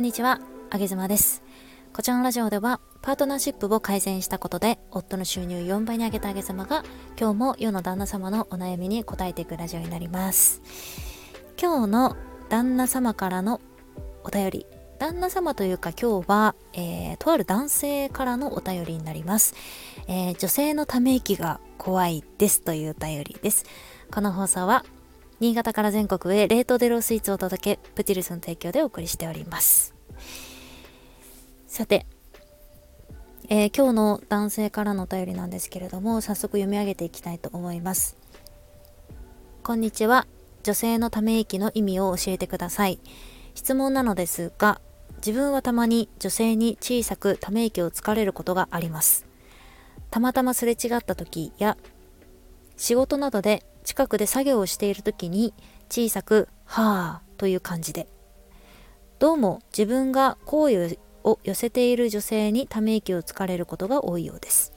こんにちは、あげずまです。こちらのラジオでは、パートナーシップを改善したことで、夫の収入4倍に上げたあげずまが、今日も世の旦那様のお悩みに答えていくラジオになります。今日の旦那様からのお便り、旦那様というか今日は、えー、とある男性からのお便りになります。えー、女性のため息が怖いですというお便りです。この放送は新潟から全国へ冷凍デロースイーツをお届け、プティルスの提供でお送りしております。さて、えー、今日の男性からのお便りなんですけれども、早速読み上げていきたいと思います。こんにちは。女性のため息の意味を教えてください。質問なのですが、自分はたまに女性に小さくため息をつかれることがあります。たまたますれ違った時や、仕事などで近くで作業をしている時に小さく「はあ」という感じで。どうも自分が好意を寄せている女性にため息をつかれることが多いようです。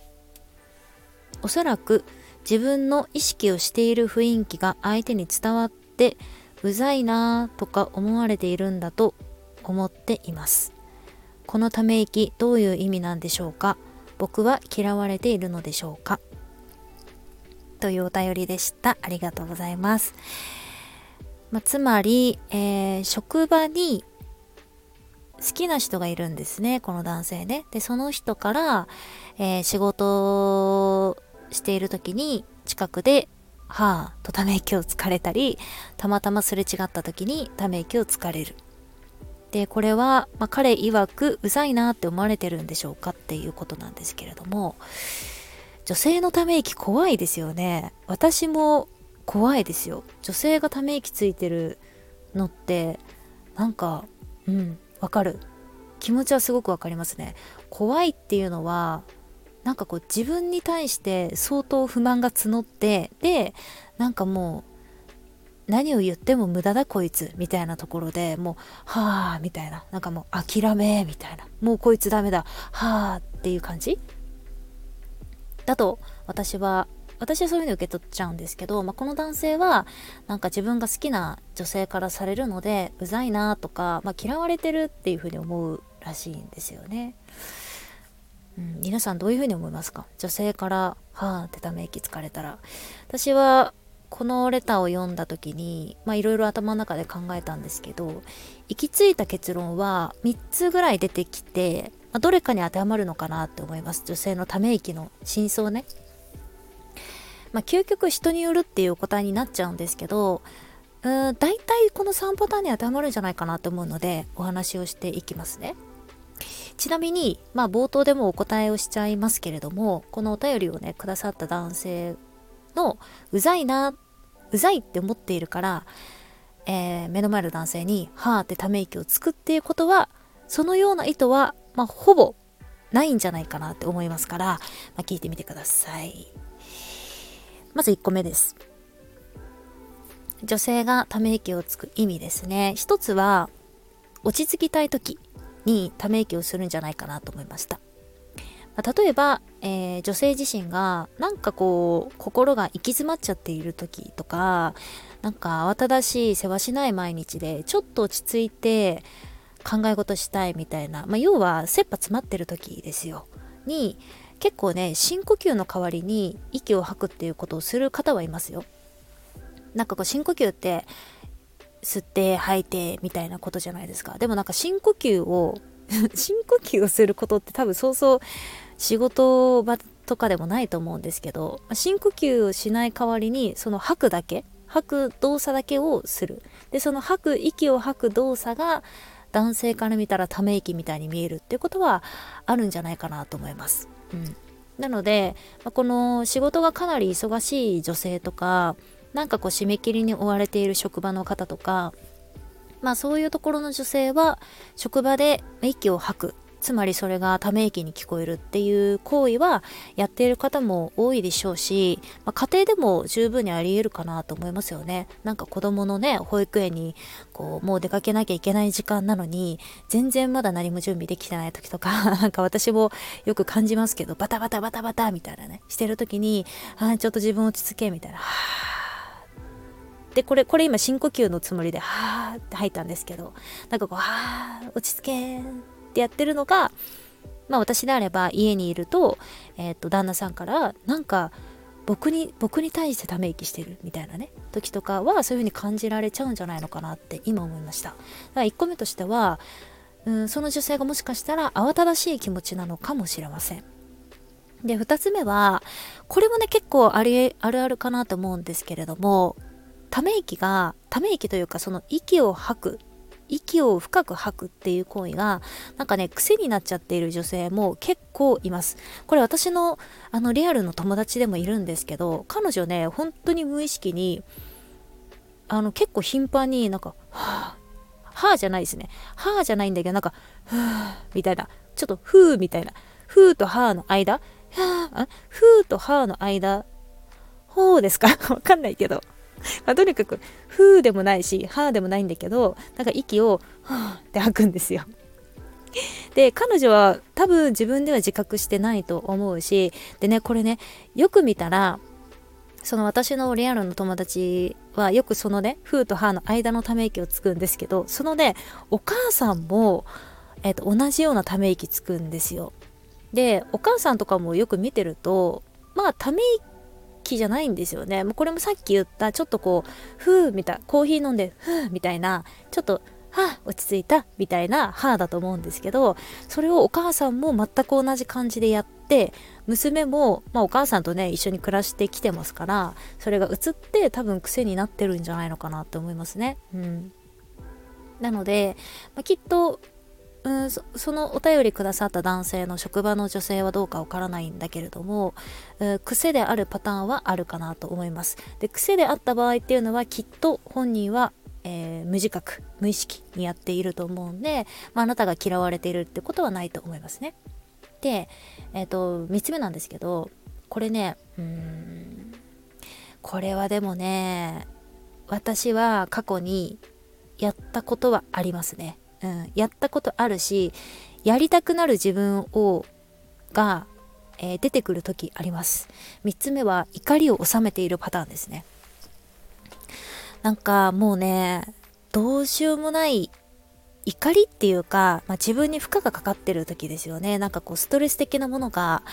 おそらく自分の意識をしている雰囲気が相手に伝わってうざいなぁとか思われているんだと思っています。このため息どういう意味なんでしょうか？僕は嫌われているのでしょうか？というお便りでした。ありがとうございます。まあ、つまり、えー、職場に好きな人がいるんですね、この男性ね。で、その人から、えー、仕事をしている時に近くで、はあ、とため息をつかれたり、たまたますれ違った時にため息をつかれる。で、これは、まあ、彼曰くうざいなって思われてるんでしょうかっていうことなんですけれども、女性のため息怖いですよね。私も怖いですよ。女性がため息ついてるのってなんかうんわかる。気持ちはすごくわかりますね。怖いっていうのはなんかこう自分に対して相当不満が募ってでなんかもう何を言っても無駄だこいつみたいなところでもうはあみたいな。なんかもう諦めみたいな。もうこいつダメだ。はあっていう感じだと私は私はそういうの受け取っちゃうんですけど、まあ、この男性はなんか自分が好きな女性からされるのでうざいなとか、まあ、嫌われてるっていうふうに思うらしいんですよね。うん、皆さんどういうふうに思いますか？女性から「はあ」ってため息つかれたら私はこのレターを読んだ時にいろいろ頭の中で考えたんですけど行き着いた結論は3つぐらい出てきてまあ、どれかに当てはまるのかなって思います。女性のため息の真相ね。まあ究極人によるっていう答えになっちゃうんですけどうーん大体この3パターンに当てはまるんじゃないかなと思うのでお話をしていきますね。ちなみに、まあ、冒頭でもお答えをしちゃいますけれどもこのお便りをねくださった男性のうざいなうざいって思っているから、えー、目の前の男性に「はあ」ってため息をつくっていうことはそのような意図はまあ、ほぼないんじゃないかなって思いますから、まあ、聞いてみてください。まず1個目です。女性がため息をつく意味ですね。一つは、落ち着きたい時にため息をするんじゃないかなと思いました。まあ、例えば、えー、女性自身がなんかこう心が行き詰まっちゃっている時とかなんか慌ただしい世話しない毎日でちょっと落ち着いて考え事したいみたいな、まあ、要は切羽詰まってる時ですよ。に結構ね深呼吸の代わりに息を吐くっていうことをする方はいますよ。なんかこう深呼吸って吸って吐いてみたいなことじゃないですか。でもなんか深呼吸を 深呼吸をすることって多分そうそう仕事場とかでもないと思うんですけど深呼吸をしない代わりにその吐くだけ吐く動作だけをする。でその吐く息を吐く動作が男性から見たらため息みたいに見えるっていうことはあるんじゃないかなと思います。うん、なので、まあ、この仕事がかなり忙しい女性とかなんかこう締め切りに追われている職場の方とかまあそういうところの女性は職場で息を吐くつまりそれがため息に聞こえるっていう行為はやっている方も多いでしょうし、まあ、家庭でも十分にあり得るかなと思いますよね。なんか子供のね、保育園にこうもう出かけなきゃいけない時間なのに全然まだ何も準備できてない時とか、なんか私もよく感じますけど、バタバタバタバタみたいなね、してる時に、あちょっと自分落ち着けみたいな、で、これ、これ今深呼吸のつもりで、はーって吐いたんですけどなんかこうはあ落ち着けってやってるのがまあ私であれば家にいると,、えー、と旦那さんからなんか僕に僕に対してため息してるみたいなね時とかはそういう風に感じられちゃうんじゃないのかなって今思いました。だから1個目としてはうんその女性がもしかしたら慌ただしい気持ちなのかもしれません。で2つ目はこれもね結構ありあるあるかなと思うんですけれどもため息がため息というかその息を吐く息を深く吐くっていう行為がなんかね癖になっちゃっている女性も結構いますこれ私のあのリアルの友達でもいるんですけど彼女ね本当に無意識にあの結構頻繁になんか「はあ」はあじゃないですね。はあじゃないんだけど、なんか、ふーみたいな。ちょっとふーみたいな。ふーとはーの間あふーとはーの間ほうですか？わかんないけど。まあ、とにかく、ふーでもないし、はーでもないんだけど、なんか息を、はーって吐くんですよ。で、彼女は多分自分では自覚してないと思うし、でね、これね、よく見たら、その私のリアルの友達はよくそのね、フーとハーの間のため息をつくんですけど、そのね、お母さんも、えー、と同じようなため息つくんですよ。で、お母さんとかもよく見てると、まあ、ため息じゃないんですよね。もうこれもさっき言った、ちょっとこう、ふーみたいな、コーヒー飲んで、ふーみたいな、ちょっとはあ、落ち着いたみたいなはあだと思うんですけどそれをお母さんも全く同じ感じでやって娘も、まあ、お母さんとね一緒に暮らしてきてますからそれが移って多分癖になってるんじゃないのかなって思いますね。うん、なので、まあ、きっとうんそのお便りくださった男性の職場の女性はどうかわからないんだけれども、う癖であるパターンはあるかなと思います。で癖であった場合っていうのはきっと本人はえー、無自覚無意識にやっていると思うんで、まあ、なたが嫌われているってことはないと思いますね。で、えっ、ー、と3つ目なんですけどこれねうんこれはでもね私は過去にやったことはありますね。うん、やったことあるしやりたくなる自分をが、えー、出てくる時あります。3つ目は怒りを収めているパターンですね。なんかもうね、どうしようもない怒りっていうか、まあ、自分に負荷がかかってる時ですよね。なんかこうストレス的なものが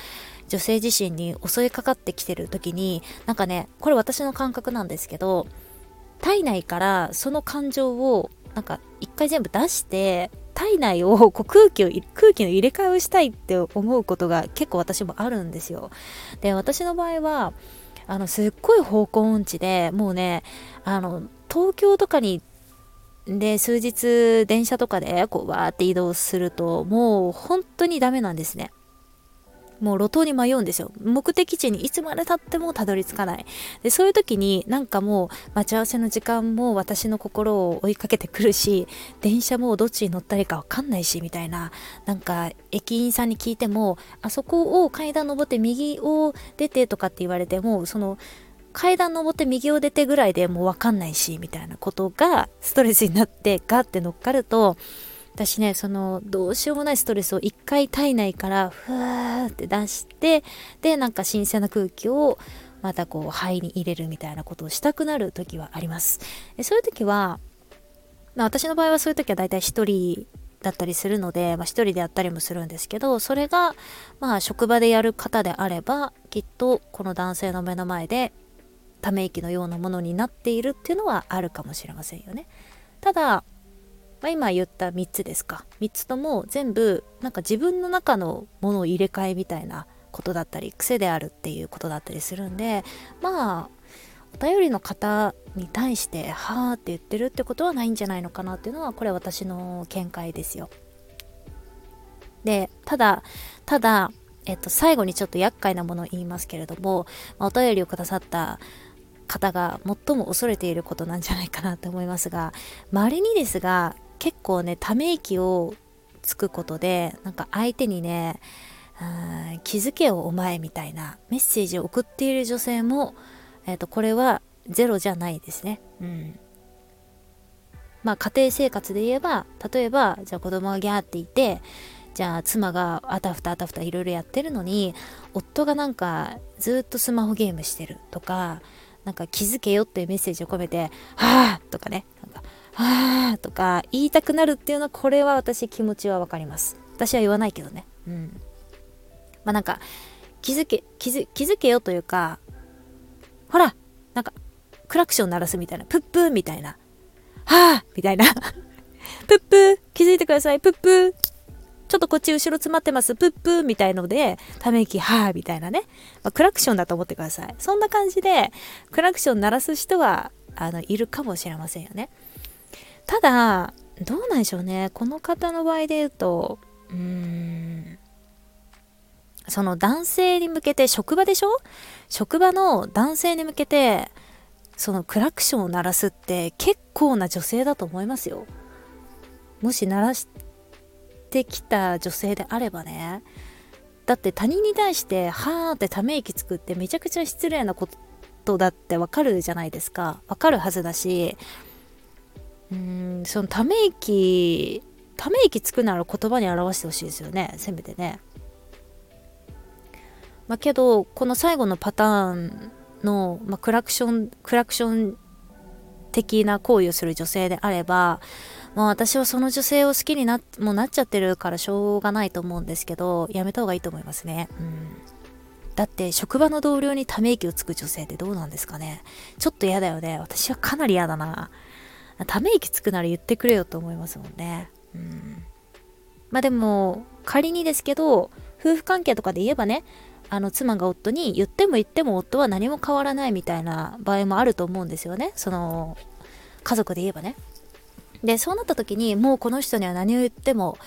女性自身に襲いかかってきてる時に、なんかね、これ私の感覚なんですけど、体内からその感情をなんか一回全部出して体内をこう空気を空気の入れ替えをしたいって思うことが結構私もあるんですよ。で私の場合はあのすっごい方向音痴でもうねあの東京とかにで数日電車とかでこうわーって移動するともう本当にダメなんですねもう路頭に迷うんですよ。目的地にいつまで経ってもたどり着かない。で、そういう時になんかもう待ち合わせの時間も私の心を追いかけてくるし、電車もどっちに乗ったらいいかわかんないし、みたいな。なんか駅員さんに聞いても、あそこを階段登って右を出てとかって言われても、その、階段登って右を出てぐらいでもうわかんないし、みたいなことがストレスになってガッて乗っかると、私ねそのどうしようもないストレスを一回体内からふーって出してでなんか新鮮な空気をまたこう肺に入れるみたいなことをしたくなる時はあります。でそういう時は、まあ、私の場合はそういう時は大体一人だったりするので、まあ、一人でやったりもするんですけどそれがまあ職場でやる方であればきっとこの男性の目の前でため息のようなものになっているっていうのはあるかもしれませんよね。ただまあ、今言った3つですか3つとも全部なんか自分の中のものを入れ替えみたいなことだったり癖であるっていうことだったりするんでまあお便りの方に対して「はあ」って言ってるってことはないんじゃないのかなっていうのはこれ私の見解ですよ。でただただえっと最後にちょっと厄介なものを言いますけれども、まあ、お便りをくださった方が最も恐れていることなんじゃないかなと思いますが稀にですが結構ねため息をつくことでなんか相手にね気づけよお前みたいなメッセージを送っている女性も、えーと、これはゼロじゃないですね。うんまあ家庭生活で言えば例えばじゃあ子供がギャーっていてじゃあ妻があたふたあたふたいろいろやってるのに夫がなんかずっとスマホゲームしてるとかなんか気づけよっていうメッセージを込めて「はあ!」とかねなんかはあとか言いたくなるっていうのはこれは私気持ちはわかります。私は言わないけどね。うん。まあなんか気づけ気づ気づけよというかほらなんかクラクション鳴らすみたいなプップーみたいなはあみたいな。プップー気づいてくださいプップー。ちょっとこっち後ろ詰まってますプップーみたいのでため息はあみたいなね、まあ、クラクションだと思ってください。そんな感じでクラクション鳴らす人はあのいるかもしれませんよね。ただどうなんでしょうね。この方の場合で言うとうーん。その男性に向けて職場でしょ？職場の男性に向けてそのクラクションを鳴らすって結構な女性だと思いますよ。もし鳴らしてきた女性であればね。だって他人に対して「はーってため息つくってめちゃくちゃ失礼なことだってわかるじゃないですか。わかるはずだしうんそのため息ため息つくなら言葉に表してほしいですよね。せめてね。まあけどこの最後のパターンの、まあ、クラクションクラクション的な行為をする女性であればまあ私はその女性を好きになもうなっちゃってるからしょうがないと思うんですけどやめた方がいいと思いますね。うん。だって職場の同僚にため息をつく女性ってどうなんですかね。ちょっと嫌だよね。私はかなり嫌だな。ため息つくなら言ってくれよと思いますもんね。うん。まあでも、仮にですけど、夫婦関係とかで言えばね、あの妻が夫に言っても言っても夫は何も変わらないみたいな場合もあると思うんですよね。その、家族で言えばね。で、そうなった時に、もうこの人には何を言っても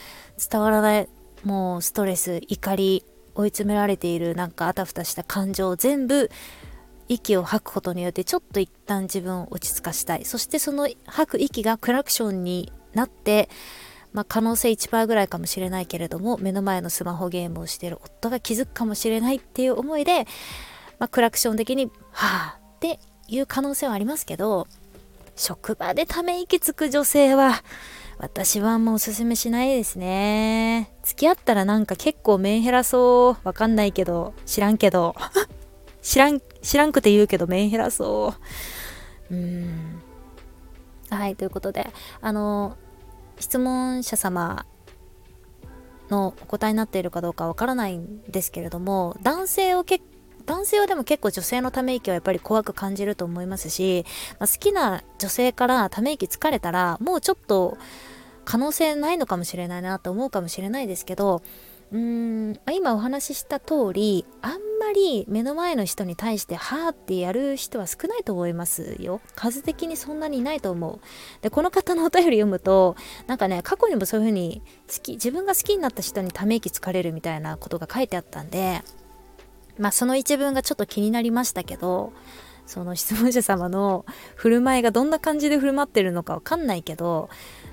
伝わらない、もうストレス、怒り、追い詰められているなんかあたふたした感情全部息を吐くことによってちょっと一旦自分を落ち着かしたい。そしてその吐く息がクラクションになって、まあ、可能性1%ぐらいかもしれないけれども目の前のスマホゲームをしている夫が気づくかもしれないっていう思いで、まあ、クラクション的に「はあ」っていう可能性はありますけど職場でため息つく女性は私はもうおすすめしないですね。付き合ったらなんか結構メンヘラそう。わかんないけど知らんけど。知らん、知らんくて言うけどメンヘラそう。うん。はい、ということで、あの、質問者様のお答えになっているかどうかわからないんですけれども、男性を結男性はでも結構女性のため息はやっぱり怖く感じると思いますし、まあ、好きな女性からため息疲れたらもうちょっと可能性ないのかもしれないなと思うかもしれないですけどうーん今お話しした通りあんまり目の前の人に対してはーってやる人は少ないと思いますよ。数的にそんなにいないと思う。でこの方のお便り読むとなんかね過去にもそういう風に好き自分が好きになった人にため息つかれるみたいなことが書いてあったんでまあその一文がちょっと気になりましたけどその質問者様の振る舞いがどんな感じで振る舞ってるのかわかんないけど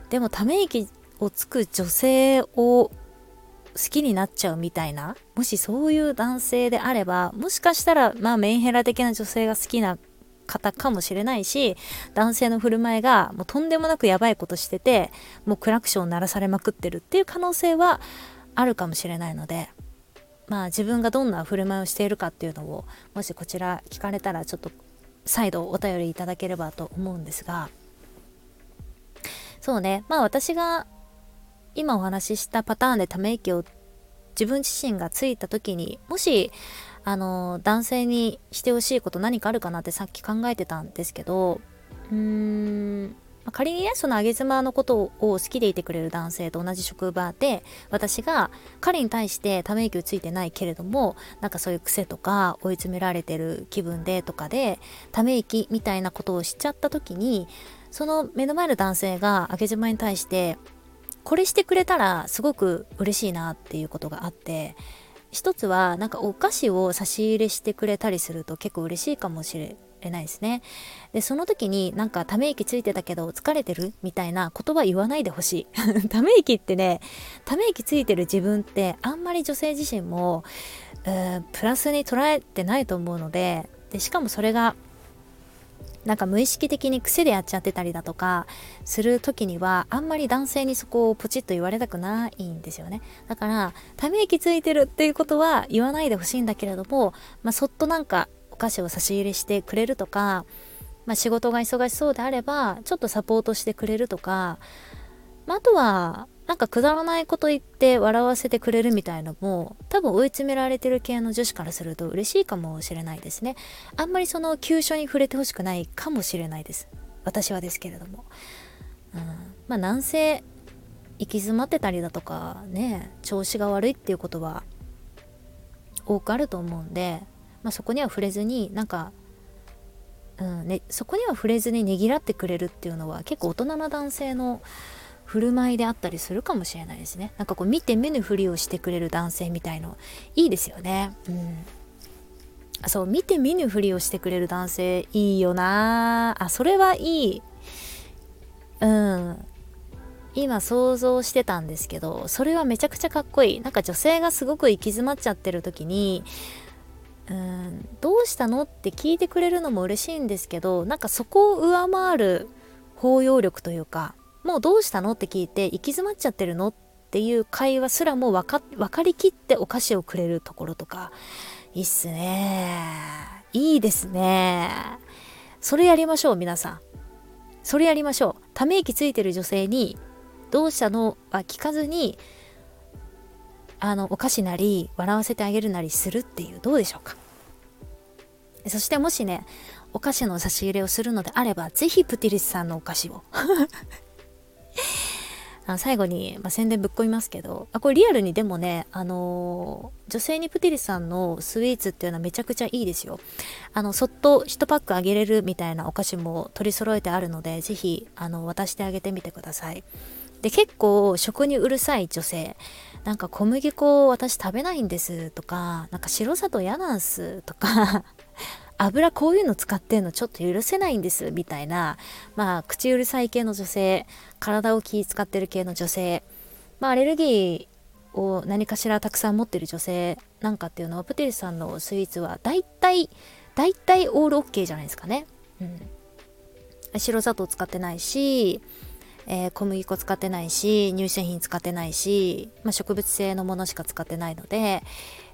でもため息をつく女性を好きになっちゃうみたいなもしそういう男性であればもしかしたらまあメンヘラ的な女性が好きな方かもしれないし男性の振る舞いがもうとんでもなくやばいことしててもうクラクション鳴らされまくってるっていう可能性はあるかもしれないのでまあ自分がどんな振る舞いをしているかっていうのをもしこちら聞かれたらちょっと再度お便りいただければと思うんですが。そうね。まあ私が今お話ししたパターンでため息を自分自身がついた時にもしあの男性にしてほしいこと何かあるかなってさっき考えてたんですけどうーん仮にねその上げ妻のことを好きでいてくれる男性と同じ職場で私が彼に対してため息をついてないけれどもなんかそういう癖とか追い詰められてる気分でとかでため息みたいなことをしちゃった時にその目の前の男性が上げ妻に対してこれしてくれたらすごく嬉しいなっていうことがあって一つはなんかお菓子を差し入れしてくれたりすると結構嬉しいかもしれないですね。でその時になんかため息ついてたけど疲れてるみたいな言葉言わないでほしい。ため息ってねため息ついてる自分ってあんまり女性自身もプラスに捉えてないと思うのででしかもそれがなんか無意識的に癖でやっちゃってたりだとかする時にはあんまり男性にそこをポチッと言われたくないんですよね。だからため息ついてるっていうことは言わないでほしいんだけれども、まあ、そっとなんかお菓子を差し入れしてくれるとかまあ、仕事が忙しそうであればちょっとサポートしてくれるとか、まあ、あとはなんかくだらないこと言って笑わせてくれるみたいのも多分追い詰められてる系の女子からすると嬉しいかもしれないですね。あんまりその急所に触れてほしくないかもしれないです。私はですけれども、うん、まあ男性行き詰まってたりだとかね調子が悪いっていうことは多くあると思うんで、まあ、そこには触れずになんか、うんね、そこには触れずにねぎらってくれるっていうのは結構大人な男性の振る舞いであったりするかもしれないですね。なんかこう見て見ぬふりをしてくれる男性みたいの。いいですよね。うん。そう見て見ぬふりをしてくれる男性いいよな。あそれはいい。うん。今想像してたんですけどそれはめちゃくちゃかっこいい。なんか女性がすごく行き詰まっちゃってる時にうんどうしたのって聞いてくれるのも嬉しいんですけどなんかそこを上回る包容力というかもうどうしたの？って聞いて行き詰まっちゃってるの？っていう会話すらも分か分かりきってお菓子をくれるところとか。いいっすね。いいですね。それやりましょう皆さん。それやりましょう。ため息ついてる女性にどうしたの？は聞かずにあのお菓子なり笑わせてあげるなりするっていう。どうでしょうか？そしてもしねお菓子の差し入れをするのであればぜひプティリスさんのお菓子を。あ最後に、まあ、宣伝ぶっ込みますけどあこれリアルにでもね、あのー、女性にプティリスさんのスイーツっていうのはめちゃくちゃいいですよ。あのそっと1パックあげれるみたいなお菓子も取り揃えてあるのでぜひあの渡してあげてみてください。で結構食にうるさい女性。なんか小麦粉私食べないんですとかなんか白砂糖嫌なんすとか油こういうの使ってんのちょっと許せないんですみたいな。まあ口うるさい系の女性体を気使ってる系の女性。まあアレルギーを何かしらたくさん持ってる女性なんかっていうのはプテルさんのスイーツは大体大体オールオッケーじゃないですかね。うん、白砂糖使ってないしえー、小麦粉使ってないし乳製品使ってないし、まあ、植物性のものしか使ってないので、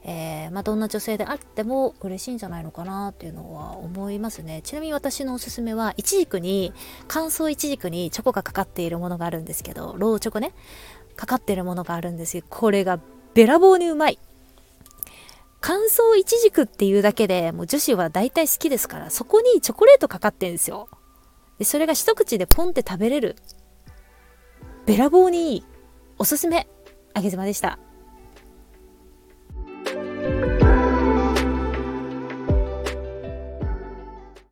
えー、まあ、どんな女性であっても嬉しいんじゃないのかなっていうのは思いますね。ちなみに私のおすすめはイチジクに乾燥イチジクにチョコがかかっているものがあるんですけどローチョコね。かかっているものがあるんですけどこれがべらぼうにうまい。乾燥イチジクっていうだけでもう女子は大体好きですからそこにチョコレートかかってるんですよ。でそれが一口でポンって食べれる。べらぼうにいいおすすめあげずまでした。